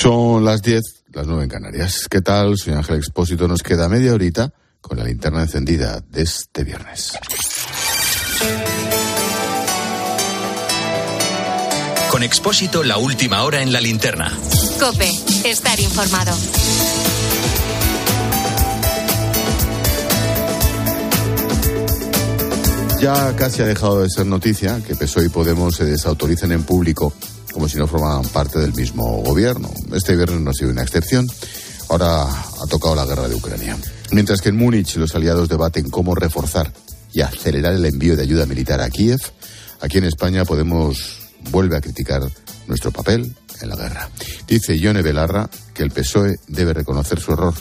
Son las 10, las 9 en Canarias. ¿Qué tal? Soy Ángel Expósito. Nos queda media horita con la linterna encendida de este viernes. Con Expósito, la última hora en la linterna. Cope, estar informado. Ya casi ha dejado de ser noticia que PSOE y Podemos se desautoricen en público como si no formaran parte del mismo gobierno. Este viernes no ha sido una excepción. Ahora ha tocado la guerra de Ucrania. Mientras que en Múnich los aliados debaten cómo reforzar y acelerar el envío de ayuda militar a Kiev, aquí en España Podemos vuelve a criticar nuestro papel en la guerra. Dice Ione Belarra que el PSOE debe reconocer su error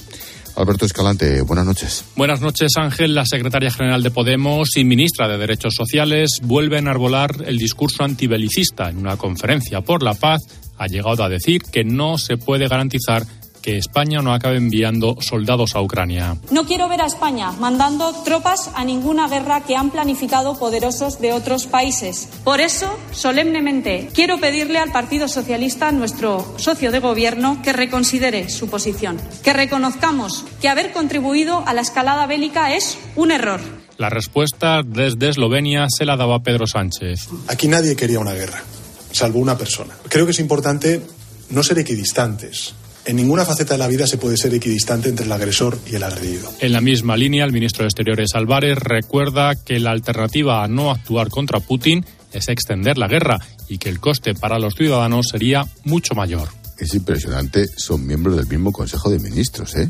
Alberto Escalante, buenas noches. Buenas noches, Ángel. La secretaria general de Podemos y ministra de Derechos Sociales vuelve a enarbolar el discurso antibelicista. En una conferencia por la paz ha llegado a decir que no se puede garantizar que España no acabe enviando soldados a Ucrania. No quiero ver a España mandando tropas a ninguna guerra que han planificado poderosos de otros países. Por eso, solemnemente, quiero pedirle al Partido Socialista, nuestro socio de gobierno, que reconsidere su posición, que reconozcamos que haber contribuido a la escalada bélica es un error. La respuesta desde Eslovenia se la daba Pedro Sánchez. Aquí nadie quería una guerra, salvo una persona. Creo que es importante no ser equidistantes en ninguna faceta de la vida se puede ser equidistante entre el agresor y el agredido. En la misma línea, el ministro de Exteriores Álvarez recuerda que la alternativa a no actuar contra Putin es extender la guerra y que el coste para los ciudadanos sería mucho mayor. Es impresionante, son miembros del mismo Consejo de Ministros, ¿eh?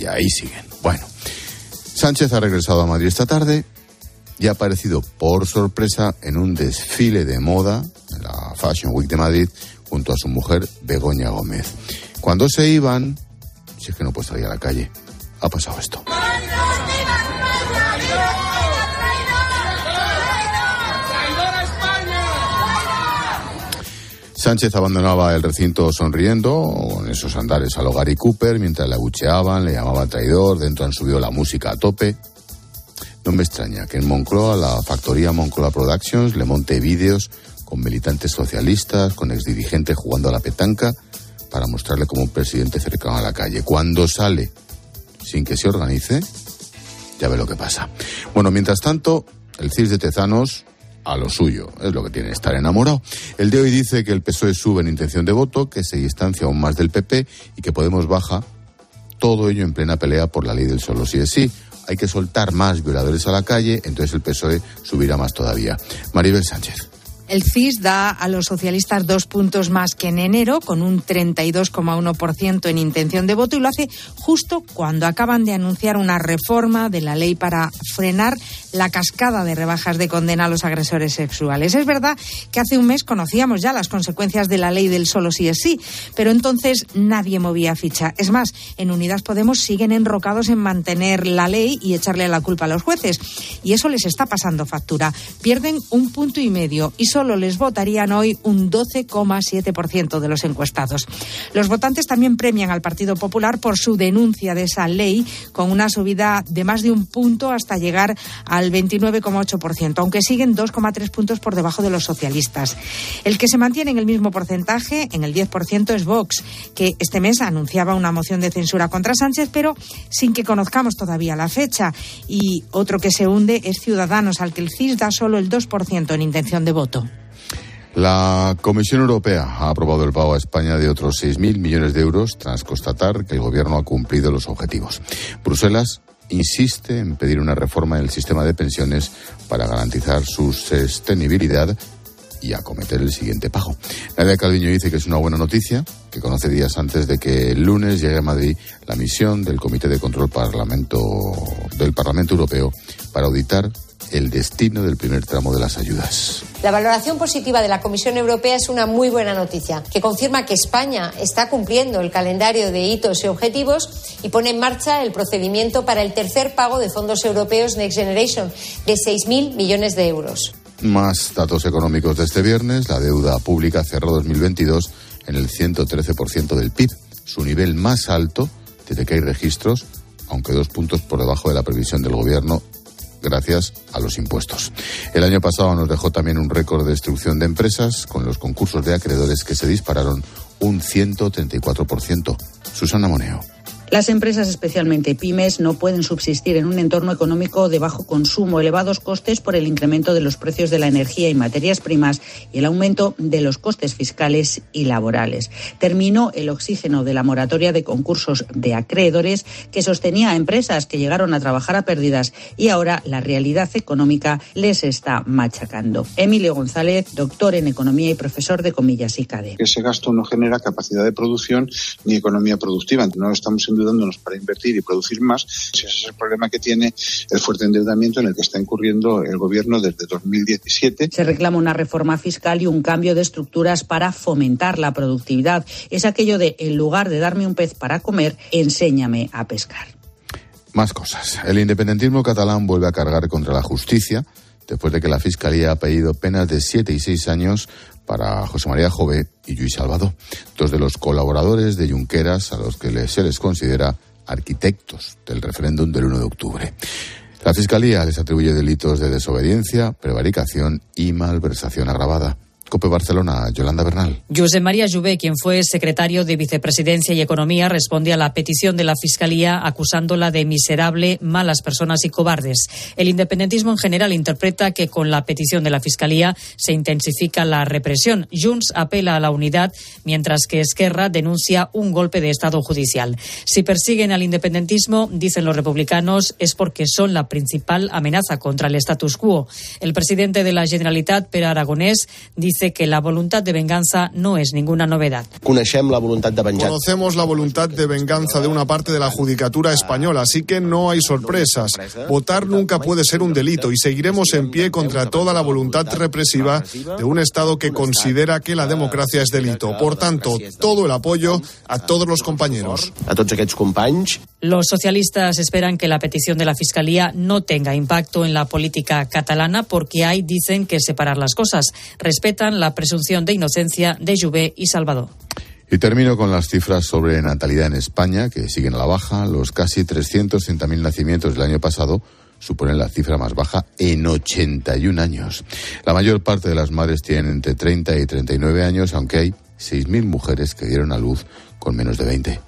Y ahí siguen. Bueno, Sánchez ha regresado a Madrid esta tarde y ha aparecido por sorpresa en un desfile de moda en la Fashion Week de Madrid junto a su mujer Begoña Gómez. Cuando se iban, si es que no puedo salir a la calle, ha pasado esto. Sánchez abandonaba el recinto sonriendo, con esos andares al hogar y Cooper, mientras le abucheaban, le llamaban traidor, dentro han subido la música a tope. No me extraña que en Moncloa, la factoría Moncloa Productions, le monte vídeos con militantes socialistas, con exdirigentes jugando a la petanca para mostrarle como un presidente cercano a la calle. Cuando sale sin que se organice, ya ve lo que pasa. Bueno, mientras tanto, el CIS de Tezanos a lo suyo, es lo que tiene estar enamorado. El de hoy dice que el PSOE sube en intención de voto, que se distancia aún más del PP y que Podemos baja, todo ello en plena pelea por la ley del solo sí es sí. Hay que soltar más violadores a la calle, entonces el PSOE subirá más todavía. Maribel Sánchez. El CIS da a los socialistas dos puntos más que en enero, con un 32,1% en intención de voto, y lo hace justo cuando acaban de anunciar una reforma de la ley para frenar la cascada de rebajas de condena a los agresores sexuales. Es verdad que hace un mes conocíamos ya las consecuencias de la ley del solo sí es sí, pero entonces nadie movía ficha. Es más, en Unidas Podemos siguen enrocados en mantener la ley y echarle la culpa a los jueces. Y eso les está pasando factura. Pierden un punto y medio y solo les votarían hoy un 12,7% de los encuestados. Los votantes también premian al Partido Popular por su denuncia de esa ley, con una subida de más de un punto hasta llegar al 29,8%, aunque siguen 2,3 puntos por debajo de los socialistas. El que se mantiene en el mismo porcentaje, en el 10%, es Vox, que este mes anunciaba una moción de censura contra Sánchez, pero sin que conozcamos todavía la fecha. Y otro que se hunde es Ciudadanos, al que el CIS da solo el 2% en intención de voto. La Comisión Europea ha aprobado el pago a España de otros 6.000 millones de euros tras constatar que el Gobierno ha cumplido los objetivos. Bruselas insiste en pedir una reforma del sistema de pensiones para garantizar su sostenibilidad y acometer el siguiente pago. Nadia Calviño dice que es una buena noticia, que conoce días antes de que el lunes llegue a Madrid la misión del Comité de Control Parlamento, del Parlamento Europeo para auditar el destino del primer tramo de las ayudas. La valoración positiva de la Comisión Europea es una muy buena noticia, que confirma que España está cumpliendo el calendario de hitos y objetivos y pone en marcha el procedimiento para el tercer pago de fondos europeos Next Generation de 6.000 millones de euros. Más datos económicos de este viernes. La deuda pública cerró 2022 en el 113% del PIB, su nivel más alto desde que hay registros, aunque dos puntos por debajo de la previsión del Gobierno gracias a los impuestos. El año pasado nos dejó también un récord de destrucción de empresas con los concursos de acreedores que se dispararon un 134%. Susana Moneo. Las empresas, especialmente pymes, no pueden subsistir en un entorno económico de bajo consumo, elevados costes por el incremento de los precios de la energía y materias primas y el aumento de los costes fiscales y laborales. Terminó el oxígeno de la moratoria de concursos de acreedores que sostenía a empresas que llegaron a trabajar a pérdidas y ahora la realidad económica les está machacando. Emilio González, doctor en economía y profesor de comillas y CADE. Ese gasto no genera capacidad de producción ni economía productiva. No estamos endeudándonos para invertir y producir más. Ese es el problema que tiene el fuerte endeudamiento en el que está incurriendo el gobierno desde 2017. Se reclama una reforma fiscal y un cambio de estructuras para fomentar la productividad. Es aquello de, en lugar de darme un pez para comer, enséñame a pescar. Más cosas. El independentismo catalán vuelve a cargar contra la justicia después de que la Fiscalía ha pedido penas de siete y seis años para José María Jové y Luis Salvador, dos de los colaboradores de Junqueras a los que se les considera arquitectos del referéndum del 1 de octubre. La Fiscalía les atribuye delitos de desobediencia, prevaricación y malversación agravada. Cope Barcelona, Yolanda Bernal. José María Juvé, quien fue secretario de Vicepresidencia y Economía, responde a la petición de la Fiscalía acusándola de miserable, malas personas y cobardes. El independentismo en general interpreta que con la petición de la Fiscalía se intensifica la represión. Junts apela a la unidad, mientras que Esquerra denuncia un golpe de Estado judicial. Si persiguen al independentismo, dicen los republicanos, es porque son la principal amenaza contra el status quo. El presidente de la Generalitat, Per Aragonés, dice dice que la voluntad de venganza no es ninguna novedad. Conocemos la voluntad de venganza de una parte de la judicatura española, así que no hay sorpresas. Votar nunca puede ser un delito y seguiremos en pie contra toda la voluntad represiva de un Estado que considera que la democracia es delito. Por tanto, todo el apoyo a todos los compañeros. A todos Los socialistas esperan que la petición de la Fiscalía no tenga impacto en la política catalana porque hay, dicen, que separar las cosas. Respetan la presunción de inocencia de Juvé y Salvador. Y termino con las cifras sobre natalidad en España, que siguen a la baja. Los casi 330.000 nacimientos del año pasado suponen la cifra más baja en 81 años. La mayor parte de las madres tienen entre 30 y 39 años, aunque hay 6.000 mujeres que dieron a luz con menos de 20.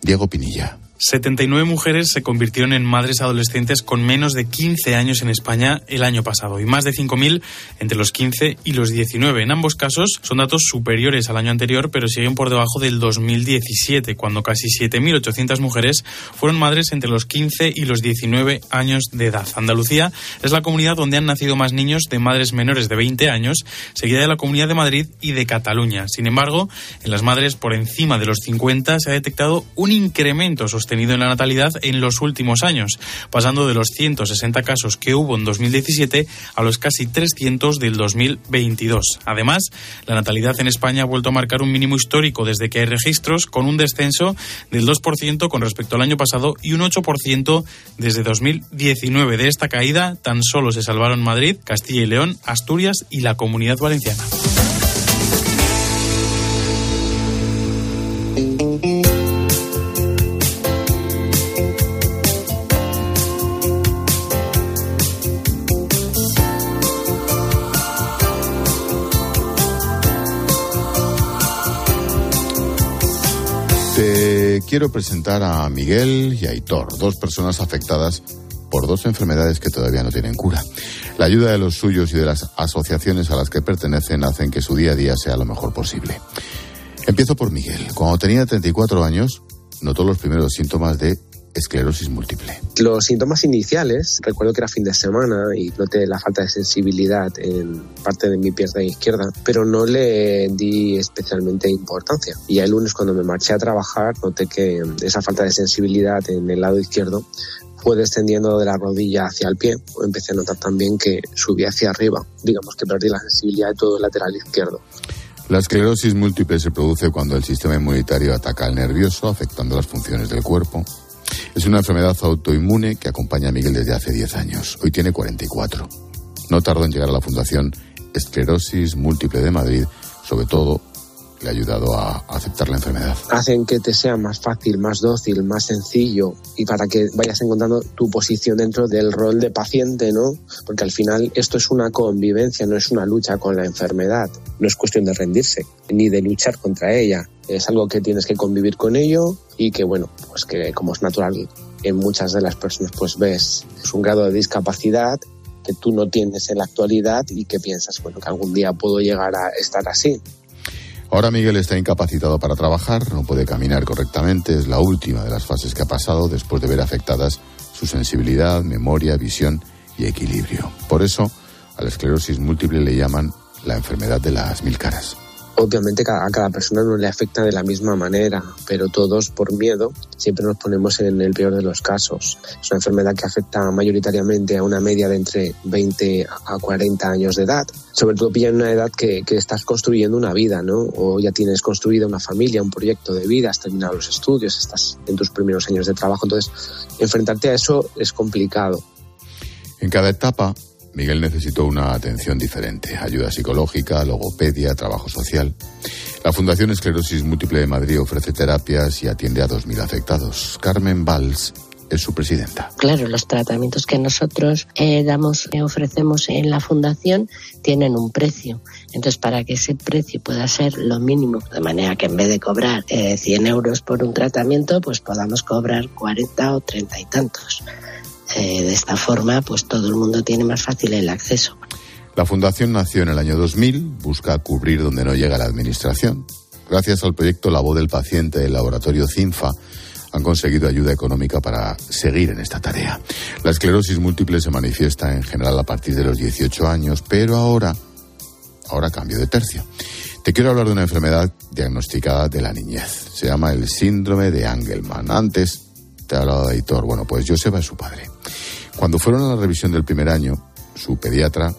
Diego Pinilla. 79 mujeres se convirtieron en madres adolescentes con menos de 15 años en España el año pasado y más de 5.000 entre los 15 y los 19. En ambos casos son datos superiores al año anterior, pero siguen por debajo del 2017, cuando casi 7.800 mujeres fueron madres entre los 15 y los 19 años de edad. Andalucía es la comunidad donde han nacido más niños de madres menores de 20 años, seguida de la Comunidad de Madrid y de Cataluña. Sin embargo, en las madres por encima de los 50 se ha detectado un incremento sostenido tenido en la natalidad en los últimos años, pasando de los 160 casos que hubo en 2017 a los casi 300 del 2022. Además, la natalidad en España ha vuelto a marcar un mínimo histórico desde que hay registros, con un descenso del 2% con respecto al año pasado y un 8% desde 2019. De esta caída, tan solo se salvaron Madrid, Castilla y León, Asturias y la Comunidad Valenciana. Quiero presentar a Miguel y a Aitor, dos personas afectadas por dos enfermedades que todavía no tienen cura. La ayuda de los suyos y de las asociaciones a las que pertenecen hacen que su día a día sea lo mejor posible. Empiezo por Miguel. Cuando tenía 34 años, notó los primeros síntomas de esclerosis múltiple. Los síntomas iniciales, recuerdo que era fin de semana y noté la falta de sensibilidad en parte de mi pierna izquierda, pero no le di especialmente importancia. Y el lunes cuando me marché a trabajar noté que esa falta de sensibilidad en el lado izquierdo fue descendiendo de la rodilla hacia el pie. Empecé a notar también que subía hacia arriba. Digamos que perdí la sensibilidad de todo el lateral izquierdo. La esclerosis múltiple se produce cuando el sistema inmunitario ataca al nervioso, afectando las funciones del cuerpo. Es una enfermedad autoinmune que acompaña a Miguel desde hace 10 años. Hoy tiene 44. No tardó en llegar a la Fundación Esclerosis Múltiple de Madrid, sobre todo le ha ayudado a aceptar la enfermedad. Hacen que te sea más fácil, más dócil, más sencillo y para que vayas encontrando tu posición dentro del rol de paciente, ¿no? Porque al final esto es una convivencia, no es una lucha con la enfermedad. No es cuestión de rendirse ni de luchar contra ella. Es algo que tienes que convivir con ello y que, bueno, pues que como es natural en muchas de las personas, pues ves es un grado de discapacidad que tú no tienes en la actualidad y que piensas, bueno, que algún día puedo llegar a estar así. Ahora Miguel está incapacitado para trabajar, no puede caminar correctamente, es la última de las fases que ha pasado después de ver afectadas su sensibilidad, memoria, visión y equilibrio. Por eso, a la esclerosis múltiple le llaman la enfermedad de las mil caras. Obviamente a cada persona no le afecta de la misma manera, pero todos por miedo siempre nos ponemos en el peor de los casos. Es una enfermedad que afecta mayoritariamente a una media de entre 20 a 40 años de edad. Sobre todo pilla en una edad que, que estás construyendo una vida, ¿no? O ya tienes construida una familia, un proyecto de vida, has terminado los estudios, estás en tus primeros años de trabajo. Entonces, enfrentarte a eso es complicado. En cada etapa Miguel necesitó una atención diferente, ayuda psicológica, logopedia, trabajo social. La Fundación Esclerosis Múltiple de Madrid ofrece terapias y atiende a 2.000 afectados. Carmen Valls es su presidenta. Claro, los tratamientos que nosotros eh, damos, eh, ofrecemos en la fundación tienen un precio. Entonces, para que ese precio pueda ser lo mínimo, de manera que en vez de cobrar eh, 100 euros por un tratamiento, pues podamos cobrar 40 o 30 y tantos. Eh, de esta forma, pues todo el mundo tiene más fácil el acceso. La fundación nació en el año 2000, busca cubrir donde no llega la administración. Gracias al proyecto La Voz del Paciente del laboratorio CINFA, han conseguido ayuda económica para seguir en esta tarea. La esclerosis múltiple se manifiesta en general a partir de los 18 años, pero ahora, ahora cambio de tercio. Te quiero hablar de una enfermedad diagnosticada de la niñez. Se llama el síndrome de Angelman. Antes te he hablado de Aitor. Bueno, pues Joseba es su padre. Cuando fueron a la revisión del primer año, su pediatra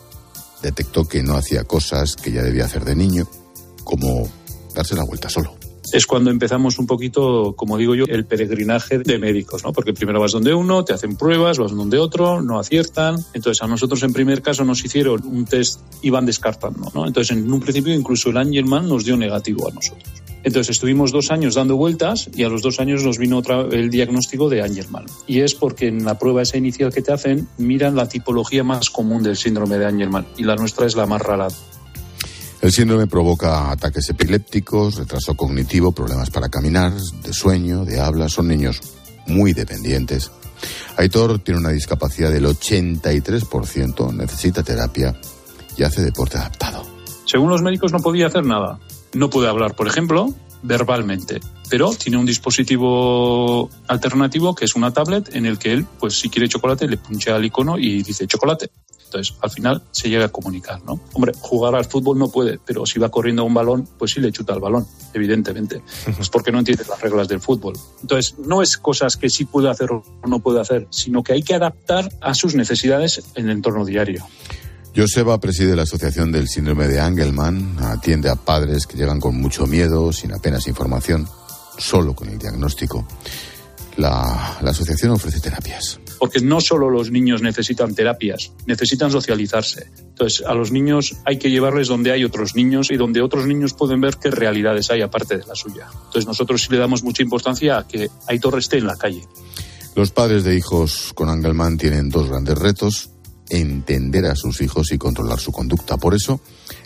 detectó que no hacía cosas que ya debía hacer de niño, como darse la vuelta solo es cuando empezamos un poquito, como digo yo, el peregrinaje de médicos, ¿no? Porque primero vas donde uno, te hacen pruebas, vas donde otro, no aciertan. Entonces a nosotros en primer caso nos hicieron un test y van descartando, ¿no? Entonces en un principio incluso el Angelman nos dio negativo a nosotros. Entonces estuvimos dos años dando vueltas y a los dos años nos vino otra, el diagnóstico de Angelman. Y es porque en la prueba esa inicial que te hacen miran la tipología más común del síndrome de Angelman y la nuestra es la más rara. El síndrome provoca ataques epilépticos, retraso cognitivo, problemas para caminar, de sueño, de habla. Son niños muy dependientes. Aitor tiene una discapacidad del 83%, necesita terapia y hace deporte adaptado. Según los médicos no podía hacer nada. No puede hablar, por ejemplo, verbalmente, pero tiene un dispositivo alternativo que es una tablet en el que él, pues si quiere chocolate, le puncha al icono y dice chocolate. Entonces, al final se llega a comunicar, ¿no? Hombre, jugar al fútbol no puede, pero si va corriendo un balón, pues sí le chuta el balón, evidentemente. Es porque no entiende las reglas del fútbol. Entonces, no es cosas que sí puede hacer o no puede hacer, sino que hay que adaptar a sus necesidades en el entorno diario. Joseba preside la Asociación del Síndrome de Angelman, atiende a padres que llegan con mucho miedo, sin apenas información, solo con el diagnóstico. La, la asociación ofrece terapias porque no solo los niños necesitan terapias, necesitan socializarse. Entonces, a los niños hay que llevarles donde hay otros niños y donde otros niños pueden ver qué realidades hay aparte de la suya. Entonces, nosotros sí le damos mucha importancia a que Aitor esté en la calle. Los padres de hijos con Angelman tienen dos grandes retos, entender a sus hijos y controlar su conducta. Por eso,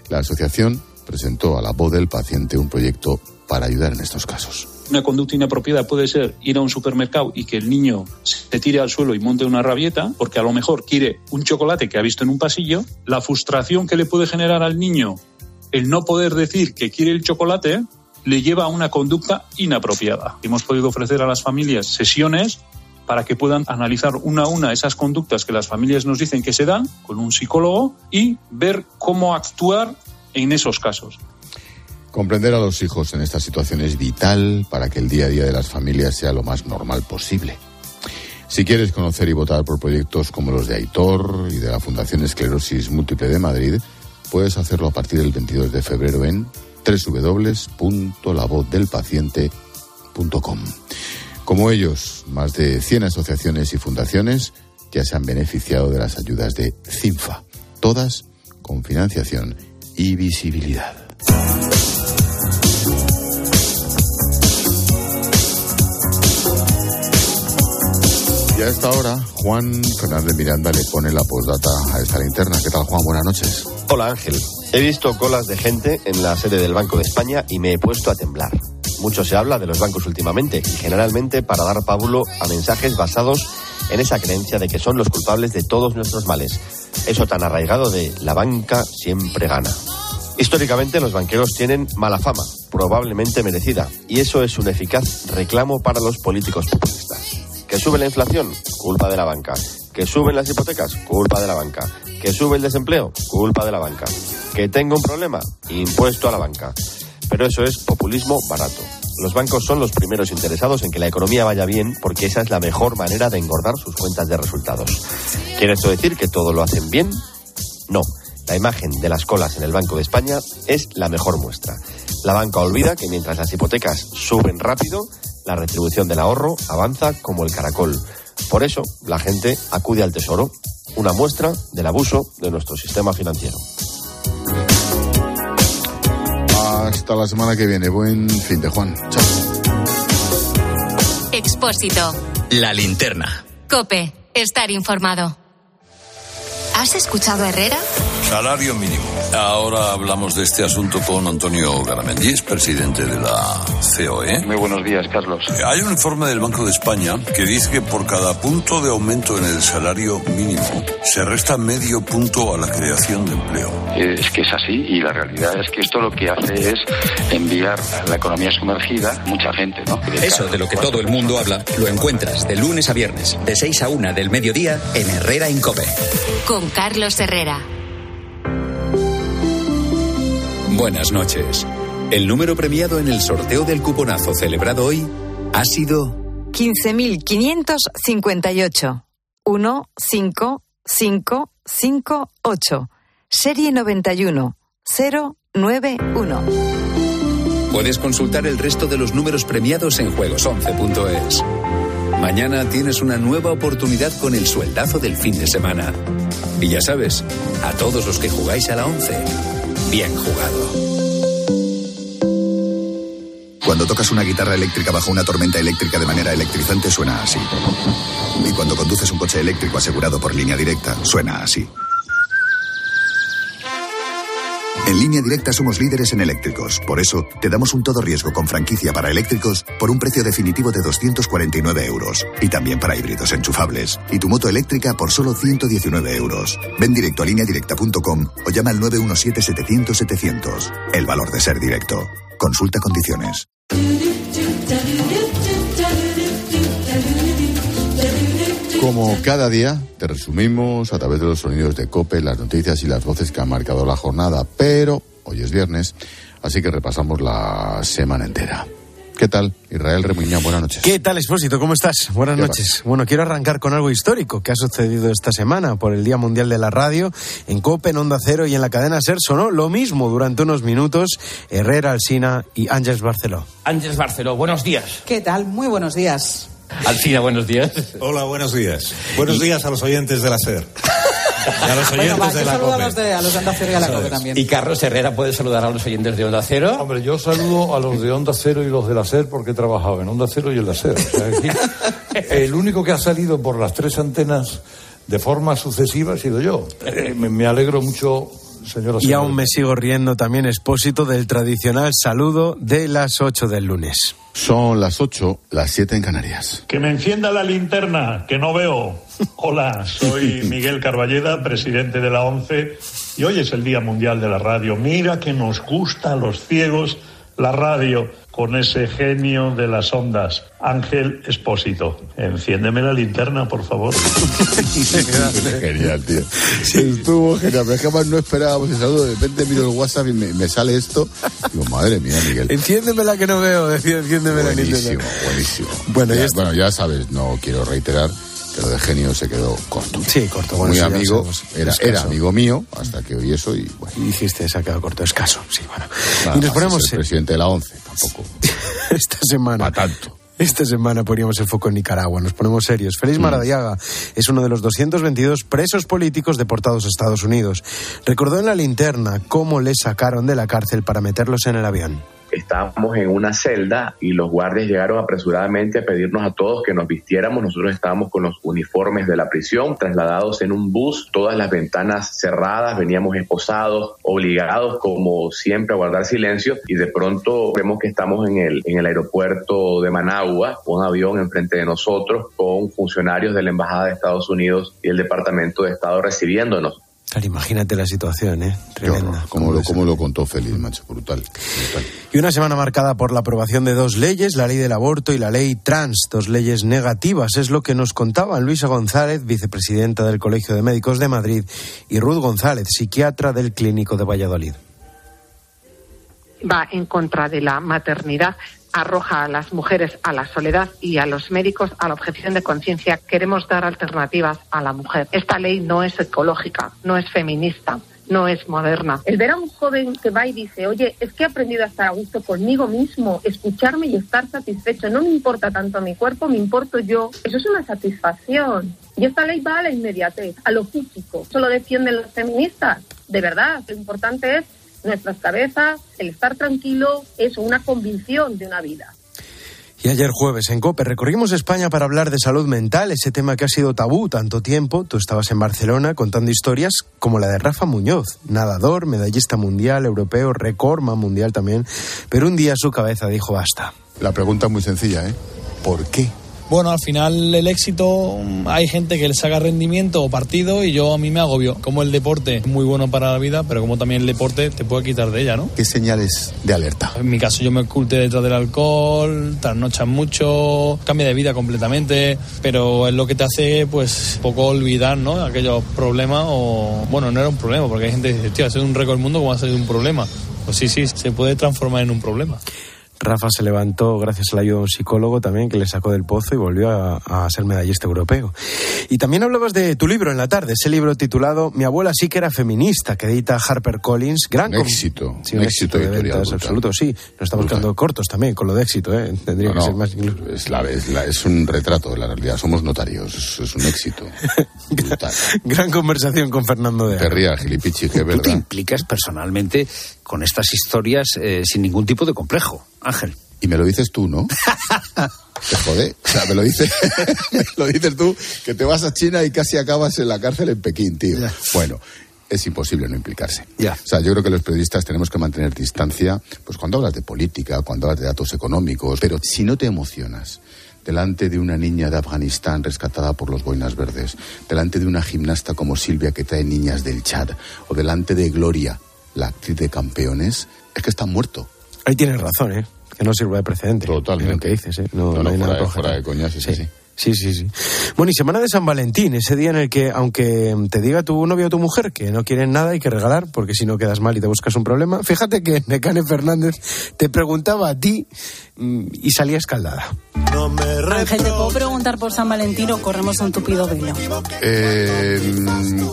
la asociación presentó a la voz del paciente un proyecto para ayudar en estos casos. Una conducta inapropiada puede ser ir a un supermercado y que el niño se tire al suelo y monte una rabieta, porque a lo mejor quiere un chocolate que ha visto en un pasillo. La frustración que le puede generar al niño el no poder decir que quiere el chocolate le lleva a una conducta inapropiada. Hemos podido ofrecer a las familias sesiones para que puedan analizar una a una esas conductas que las familias nos dicen que se dan con un psicólogo y ver cómo actuar en esos casos. Comprender a los hijos en esta situación es vital para que el día a día de las familias sea lo más normal posible. Si quieres conocer y votar por proyectos como los de Aitor y de la Fundación Esclerosis Múltiple de Madrid, puedes hacerlo a partir del 22 de febrero en www.lavozdelpaciente.com. Como ellos, más de 100 asociaciones y fundaciones ya se han beneficiado de las ayudas de CINFA, todas con financiación y visibilidad. Y a esta hora, Juan Fernández Miranda le pone la postdata a esta linterna. ¿Qué tal, Juan? Buenas noches. Hola, Ángel. He visto colas de gente en la sede del Banco de España y me he puesto a temblar. Mucho se habla de los bancos últimamente y generalmente para dar pábulo a mensajes basados en esa creencia de que son los culpables de todos nuestros males. Eso tan arraigado de la banca siempre gana. Históricamente los banqueros tienen mala fama, probablemente merecida, y eso es un eficaz reclamo para los políticos populistas. Que sube la inflación, culpa de la banca. Que suben las hipotecas, culpa de la banca. Que sube el desempleo, culpa de la banca. Que tengo un problema, impuesto a la banca. Pero eso es populismo barato. Los bancos son los primeros interesados en que la economía vaya bien porque esa es la mejor manera de engordar sus cuentas de resultados. ¿Quiere esto decir que todo lo hacen bien? No. La imagen de las colas en el Banco de España es la mejor muestra. La banca olvida que mientras las hipotecas suben rápido, la retribución del ahorro avanza como el caracol. Por eso, la gente acude al Tesoro, una muestra del abuso de nuestro sistema financiero. Hasta la semana que viene. Buen fin de Juan. Chao. Expósito. La linterna. Cope. Estar informado. ¿Has escuchado a Herrera? Salario mínimo. Ahora hablamos de este asunto con Antonio Garamendi, presidente de la COE. Muy buenos días, Carlos. Hay un informe del Banco de España que dice que por cada punto de aumento en el salario mínimo se resta medio punto a la creación de empleo. Es que es así y la realidad es que esto lo que hace es enviar a la economía sumergida mucha gente, ¿no? Eso de lo que todo el mundo habla lo encuentras de lunes a viernes, de 6 a 1 del mediodía en Herrera Incope. Con Carlos Herrera. Buenas noches. El número premiado en el sorteo del cuponazo celebrado hoy ha sido 15.558. 1, 5, 5, 5, 8. Serie 91. 091. Puedes consultar el resto de los números premiados en juegos11.es. Mañana tienes una nueva oportunidad con el sueldazo del fin de semana. Y ya sabes, a todos los que jugáis a la 11, bien jugado. Cuando tocas una guitarra eléctrica bajo una tormenta eléctrica de manera electrizante suena así. Y cuando conduces un coche eléctrico asegurado por línea directa, suena así. En línea directa somos líderes en eléctricos. Por eso, te damos un todo riesgo con franquicia para eléctricos por un precio definitivo de 249 euros. Y también para híbridos enchufables. Y tu moto eléctrica por solo 119 euros. Ven directo a lineadirecta.com o llama al 917-700-700. El valor de ser directo. Consulta condiciones. Como cada día, te resumimos a través de los sonidos de COPE las noticias y las voces que han marcado la jornada, pero hoy es viernes, así que repasamos la semana entera. ¿Qué tal? Israel Remuñán, buenas noches. ¿Qué tal, Expósito? ¿Cómo estás? Buenas ¿Qué noches. Bueno, quiero arrancar con algo histórico que ha sucedido esta semana por el Día Mundial de la Radio. En COPE, en Onda Cero y en la cadena SER sonó lo mismo durante unos minutos Herrera, Alsina y Ángeles Barceló. Ángeles Barceló, buenos días. ¿Qué tal? Muy buenos días. Alcina, buenos días. Hola, buenos días. Buenos días a los oyentes de la SER. Y a los oyentes Bueno, va, de yo la saludo a COPE. los de, a los de Onda Cero y a la COPE también. Y Carlos Herrera puede saludar a los oyentes de Onda Cero. Hombre, yo saludo a los de Onda Cero y los de la SER porque he trabajado en Onda Cero y en la SER. O sea, aquí, el único que ha salido por las tres antenas de forma sucesiva ha sido yo. Eh, me, me alegro mucho, señora Y aún me sigo riendo también, Expósito, del tradicional saludo de las 8 del lunes. Son las 8, las 7 en Canarias. Que me encienda la linterna, que no veo. Hola, soy Miguel Carballeda, presidente de la ONCE, y hoy es el Día Mundial de la Radio. Mira que nos gusta a los ciegos la radio con ese genio de las ondas, Ángel Espósito. Enciéndeme la linterna, por favor. Genial, tío. Estuvo genial, pero es que además no esperábamos el saludo. De repente miro el WhatsApp y me, me sale esto. Digo, madre mía, Miguel. Enciéndeme la que no veo, decía, enciéndeme la Buenísimo, Nintendo. buenísimo. Bueno, ya, ya está. bueno, ya sabes, no quiero reiterar lo de genio se quedó corto. Sí, corto. Bueno, Muy amigo, era, Escaso. era amigo mío hasta que oí eso y bueno. Y dijiste, se ha quedado corto, escaso. Sí, bueno. nada y nos ponemos es el presidente de la ONCE, tampoco. esta semana. tanto. Esta semana poníamos el foco en Nicaragua, nos ponemos serios. Félix Maradiaga es uno de los 222 presos políticos deportados a Estados Unidos. Recordó en la linterna cómo le sacaron de la cárcel para meterlos en el avión. Estábamos en una celda y los guardias llegaron apresuradamente a pedirnos a todos que nos vistiéramos. Nosotros estábamos con los uniformes de la prisión, trasladados en un bus, todas las ventanas cerradas, veníamos esposados, obligados como siempre a guardar silencio y de pronto vemos que estamos en el, en el aeropuerto de Managua, un avión enfrente de nosotros con funcionarios de la Embajada de Estados Unidos y el Departamento de Estado recibiéndonos. Claro, imagínate la situación, ¿eh? Tremenda. Como lo, como lo contó Félix, macho, brutal, brutal. Y una semana marcada por la aprobación de dos leyes, la ley del aborto y la ley trans, dos leyes negativas, es lo que nos contaban Luisa González, vicepresidenta del Colegio de Médicos de Madrid, y Ruth González, psiquiatra del Clínico de Valladolid. Va en contra de la maternidad, arroja a las mujeres a la soledad y a los médicos a la objeción de conciencia. Queremos dar alternativas a la mujer. Esta ley no es ecológica, no es feminista no es moderna. El ver a un joven que va y dice, oye, es que he aprendido a estar a gusto conmigo mismo, escucharme y estar satisfecho, no me importa tanto mi cuerpo, me importo yo, eso es una satisfacción. Y esta ley va a la inmediatez, a lo físico. Eso lo defienden los feministas. De verdad, lo importante es nuestras cabezas, el estar tranquilo, eso, una convicción de una vida. Y ayer jueves en COPE recorrimos España para hablar de salud mental, ese tema que ha sido tabú tanto tiempo. Tú estabas en Barcelona contando historias como la de Rafa Muñoz, nadador, medallista mundial, europeo, recordman mundial también. Pero un día su cabeza dijo basta. La pregunta es muy sencilla, ¿eh? ¿Por qué? Bueno, al final el éxito, hay gente que le saca rendimiento o partido y yo a mí me agobio. Como el deporte es muy bueno para la vida, pero como también el deporte te puede quitar de ella, ¿no? ¿Qué señales de alerta? En mi caso yo me oculté detrás del alcohol, trasnochas mucho, cambia de vida completamente, pero es lo que te hace pues poco olvidar, ¿no? Aquellos problemas o, bueno, no era un problema, porque hay gente que dice, tío, ha sido un récord del mundo, ¿cómo ha sido un problema? Pues sí, sí, se puede transformar en un problema. Rafa se levantó gracias a la ayuda de un psicólogo también que le sacó del pozo y volvió a, a, ser medallista europeo. Y también hablabas de tu libro en la tarde, ese libro titulado Mi abuela sí que era feminista, que edita Harper Collins. Gran un éxito, sí, un, un éxito, éxito de ventas, absoluto, sí. Nos estamos quedando cortos también con lo de éxito, ¿eh? Tendría no, que ser más incluso. Es, la, es, la, es, un retrato de la realidad, somos notarios, es, es un éxito. brutal. Gran conversación con Fernando de Te rías, Gilipichi, que verdad. Tú te implicas personalmente con estas historias eh, sin ningún tipo de complejo, Ángel. Y me lo dices tú, ¿no? Te jode. O sea, me lo, dices, lo dices tú, que te vas a China y casi acabas en la cárcel en Pekín, tío. Ya. Bueno, es imposible no implicarse. O sea, yo creo que los periodistas tenemos que mantener distancia, pues cuando hablas de política, cuando hablas de datos económicos, pero si no te emocionas delante de una niña de Afganistán rescatada por los boinas verdes, delante de una gimnasta como Silvia que trae niñas del Chad, o delante de Gloria, la actriz de campeones, es que está muerto. Ahí tienes razón, ¿eh? que no sirve de precedente. Totalmente. Lo que dices, ¿eh? No, no, no hay fuera, nada de, fuera de coña, sí, sí, sí. Sí, sí, sí. Bueno, y semana de San Valentín, ese día en el que, aunque te diga tu novio o tu mujer que no quieren nada hay que regalar, porque si no quedas mal y te buscas un problema, fíjate que Necane Fernández te preguntaba a ti y salía escaldada. No me Ángel, ¿te puedo preguntar por San Valentín o corremos un tupido velo? Eh,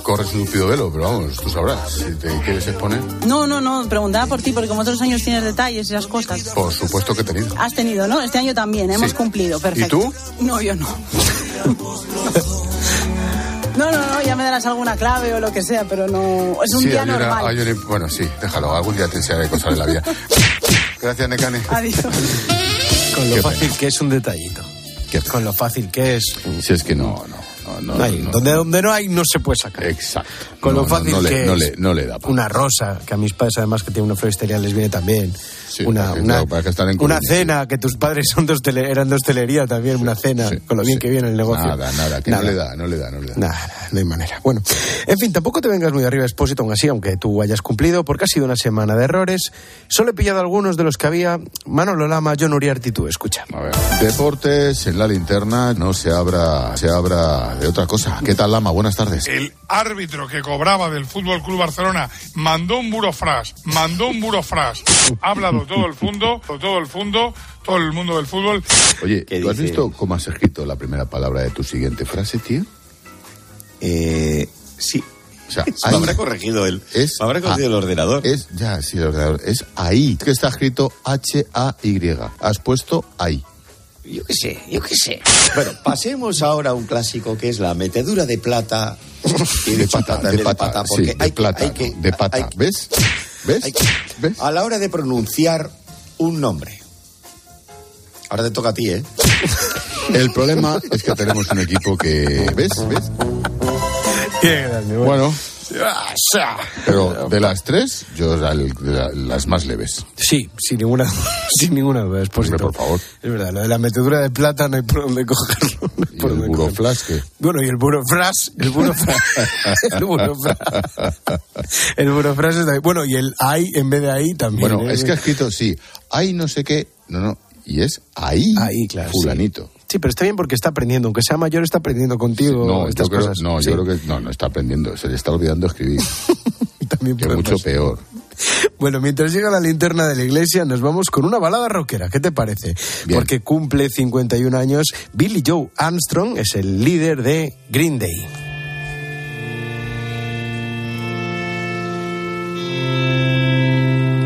corres un tupido velo, pero vamos, tú sabrás. Si te quieres exponer. No, no, no, preguntaba por ti, porque como otros años tienes detalles y esas cosas. Por supuesto que he tenido. Has tenido, ¿no? Este año también, hemos Sí. cumplido, perfecto. ¿Y tú? No, yo no. No, no, no, ya me darás alguna clave o lo que sea, pero no. Es un sí, día normal. ayer- bueno, sí, déjalo. Algún día te enseñaré cosas de la vida. Gracias, Necane. Adiós. Con lo Qué fácil que es un detallito. Con lo fácil que es. Si es que no, no. No, no, No hay. no. Donde, donde no hay, no se puede sacar. Exacto. Con lo fácil le- que es. le- no le da. Una rosa, que a mis padres además que tienen una floristería les viene también. Una una, claro, para que están en una Coruña, cena, que tus padres son de hostele- eran de hostelería también, una cena, con lo bien que viene el negocio. Nada, nada, que no le da, no le da, no le da. Nada, no hay manera. Bueno, en fin, tampoco te vengas muy arriba, Expósito, aún así, aunque tú hayas cumplido, porque ha sido una semana de errores. Solo he pillado algunos de los que había. Manolo Lama, John Uriarte y tú, escucha. A ver. Deportes en la linterna, no se abra, se abra de otra cosa. ¿Qué tal, Lama? Buenas tardes. El árbitro que cobraba del Fútbol Club Barcelona mandó un burofrás, mandó un burofrás. Ha todo el fondo, todo el fondo, todo el mundo del fútbol. Oye, ¿tú has visto cómo has escrito la primera palabra de tu siguiente frase, tío? Eh, sí. O sea, Me ahí habrá corregido el, es me habrá corregido el ordenador. Es, ya, sí, el ordenador. Es ahí. Que está escrito H-A-Y. Has puesto ahí. Yo qué sé, yo qué sé. Bueno, pasemos ahora a un clásico que es la metedura de plata. Y De pata, también de pata, porque sí, de hay que- plata, hay que- de pata. hay que- ¿Ves? ¿Ves? hay que- A la hora de pronunciar un nombre. Ahora te toca a ti, ¿eh? El problema es que tenemos un equipo que. ¿Ves? ¿Ves? Bueno. Pero de las tres, yo la- la- las más leves. Sí, sin ninguna, sin ninguna duda, Expósito. por favor. Es verdad, lo de la metedura de plata no hay por dónde cogerlo. no hay ¿Y por el buroflash qué? Bueno, y el burofras, el burofras, el burofras, el burofras está Bueno, y el hay en vez de ahí también. Bueno, ¿eh? es que ha escrito, sí, hay no sé qué. No, no. Y es ahí. Ahí, claro. Fulanito. Sí, pero está bien porque está aprendiendo, aunque sea mayor está aprendiendo contigo No, estas yo creo, cosas. no, Sí. yo creo que no, no está aprendiendo, se le está olvidando escribir. También que mucho peor. Bueno, mientras llega la linterna de la iglesia, nos vamos con una balada rockera. ¿Qué te parece? Bien. Porque cumple 51 años. Billy Joe Armstrong es el líder de Green Day.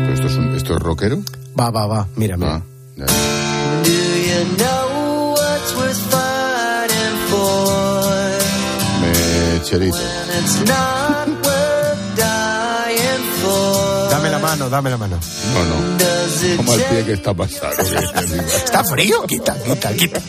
¿Pero esto es, un, esto es rockero? Va, va, va. Mira, mira. Ah. Do you know Mecherito. And it's not worth dying for. Dame la mano, dame la mano. No, no. Does it Como el pie que está pasado. ¿Está frío? Quita, quita, quita.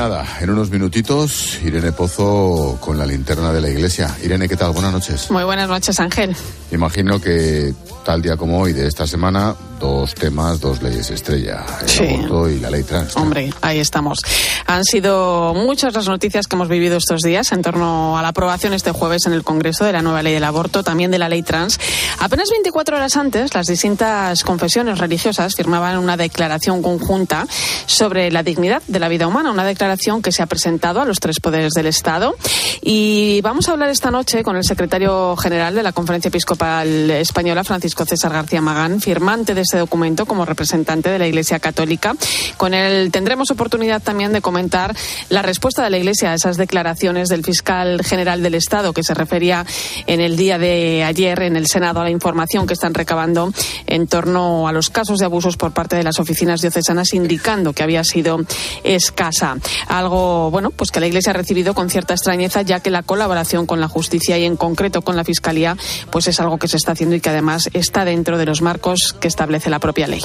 Nada, en unos minutitos, Irene Pozo con la linterna de la iglesia. Irene, ¿qué tal? Buenas noches. Muy buenas noches, Ángel. Imagino que tal día como hoy de esta semana, dos temas, dos leyes estrella, el Sí. aborto y la ley trans. Hombre, ahí estamos. Han sido muchas las noticias que hemos vivido estos días en torno a la aprobación este jueves en el Congreso de la nueva ley del aborto, también de la ley trans. Apenas 24 horas antes, las distintas confesiones religiosas firmaban una declaración conjunta sobre la dignidad de la vida humana, una declaración que se ha presentado a los tres poderes del Estado. Y vamos a hablar esta noche con el secretario general de la Conferencia Episcopal Española, Francisco César García Magán, firmante de este documento como representante de la Iglesia Católica. Con él tendremos oportunidad también de comentar la respuesta de la Iglesia a esas declaraciones del fiscal general del Estado que se refería en el día de ayer en el Senado a la información que están recabando en torno a los casos de abusos por parte de las oficinas diocesanas, indicando que había sido escasa. Algo, bueno, pues que la Iglesia ha recibido con cierta extrañeza, ya que la colaboración con la justicia y en concreto con la Fiscalía, pues es algo que se está haciendo y que además está dentro de los marcos que establece la propia ley.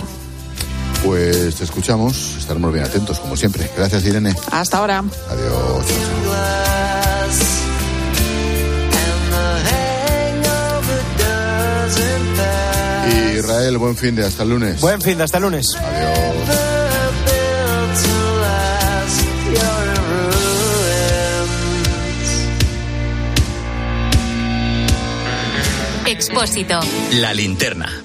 Pues te escuchamos, estaremos bien atentos, como siempre. Gracias, Irene. Hasta ahora. Adiós. Israel, buen fin de hasta el lunes. Buen fin de hasta el lunes. Expósito. La linterna.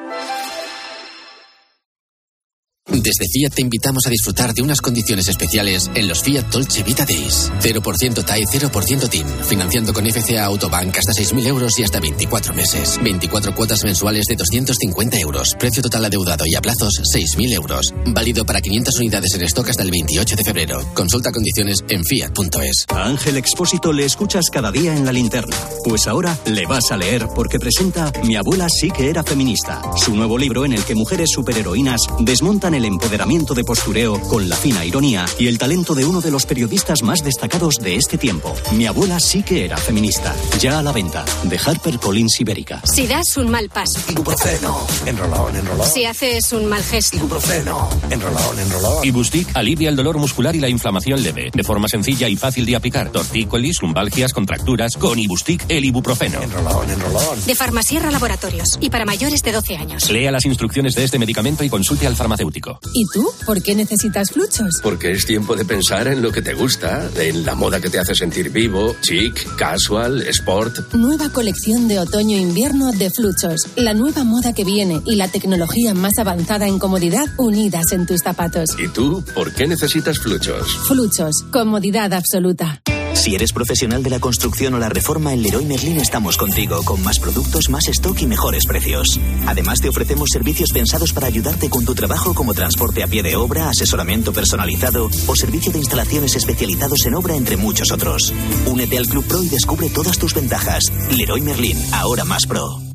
Desde Fiat te invitamos a disfrutar de unas condiciones especiales en los Fiat Dolce Vita Days. 0% TAE, 0% TIN. Financiando con FCA Autobank hasta 6.000 euros y hasta 24 meses. 24 cuotas mensuales de 250 euros. Precio total adeudado y a plazos 6.000 euros. Válido para 500 unidades en stock hasta el 28 de febrero. Consulta condiciones en fiat.es. A Ángel Expósito le escuchas cada día en la linterna. Pues ahora le vas a leer porque presenta Mi abuela sí que era feminista. Su nuevo libro en el que mujeres superheroínas desmontan el empoderamiento de postureo con la fina ironía y el talento de uno de los periodistas más destacados de este tiempo. Mi abuela sí que era feminista. Ya a la venta. De HarperCollins Ibérica. Si das un mal paso. Ibuprofeno. Enrolón, enrolón. Si haces un mal gesto. Ibuprofeno. Enrolón, enrolón. Ibustic alivia el dolor muscular y la inflamación leve, de forma sencilla y fácil de aplicar. Tortícolis, lumbalgias, contracturas, con Ibustic el ibuprofeno. Enrolón, enrolón. De Farmasierra Laboratorios. Y para mayores de 12 años. Lea las instrucciones de este medicamento y consulte al farmacéutico. ¿Y tú? ¿Por qué necesitas fluchos? Porque es tiempo de pensar en lo que te gusta, en la moda que te hace sentir vivo, chic, casual, sport. Nueva colección de otoño-invierno de Fluchos. La nueva moda que viene y la tecnología más avanzada en comodidad unidas en tus zapatos. ¿Y tú por qué necesitas fluchos? Fluchos. Comodidad absoluta. Si eres profesional de la construcción o la reforma, en Leroy Merlin estamos contigo, con más productos, más stock y mejores precios. Además, te ofrecemos servicios pensados para ayudarte con tu trabajo como transporte a pie de obra, asesoramiento personalizado o servicio de instalaciones especializados en obra, entre muchos otros. Únete al Club Pro y descubre todas tus ventajas. Leroy Merlin, ahora más pro.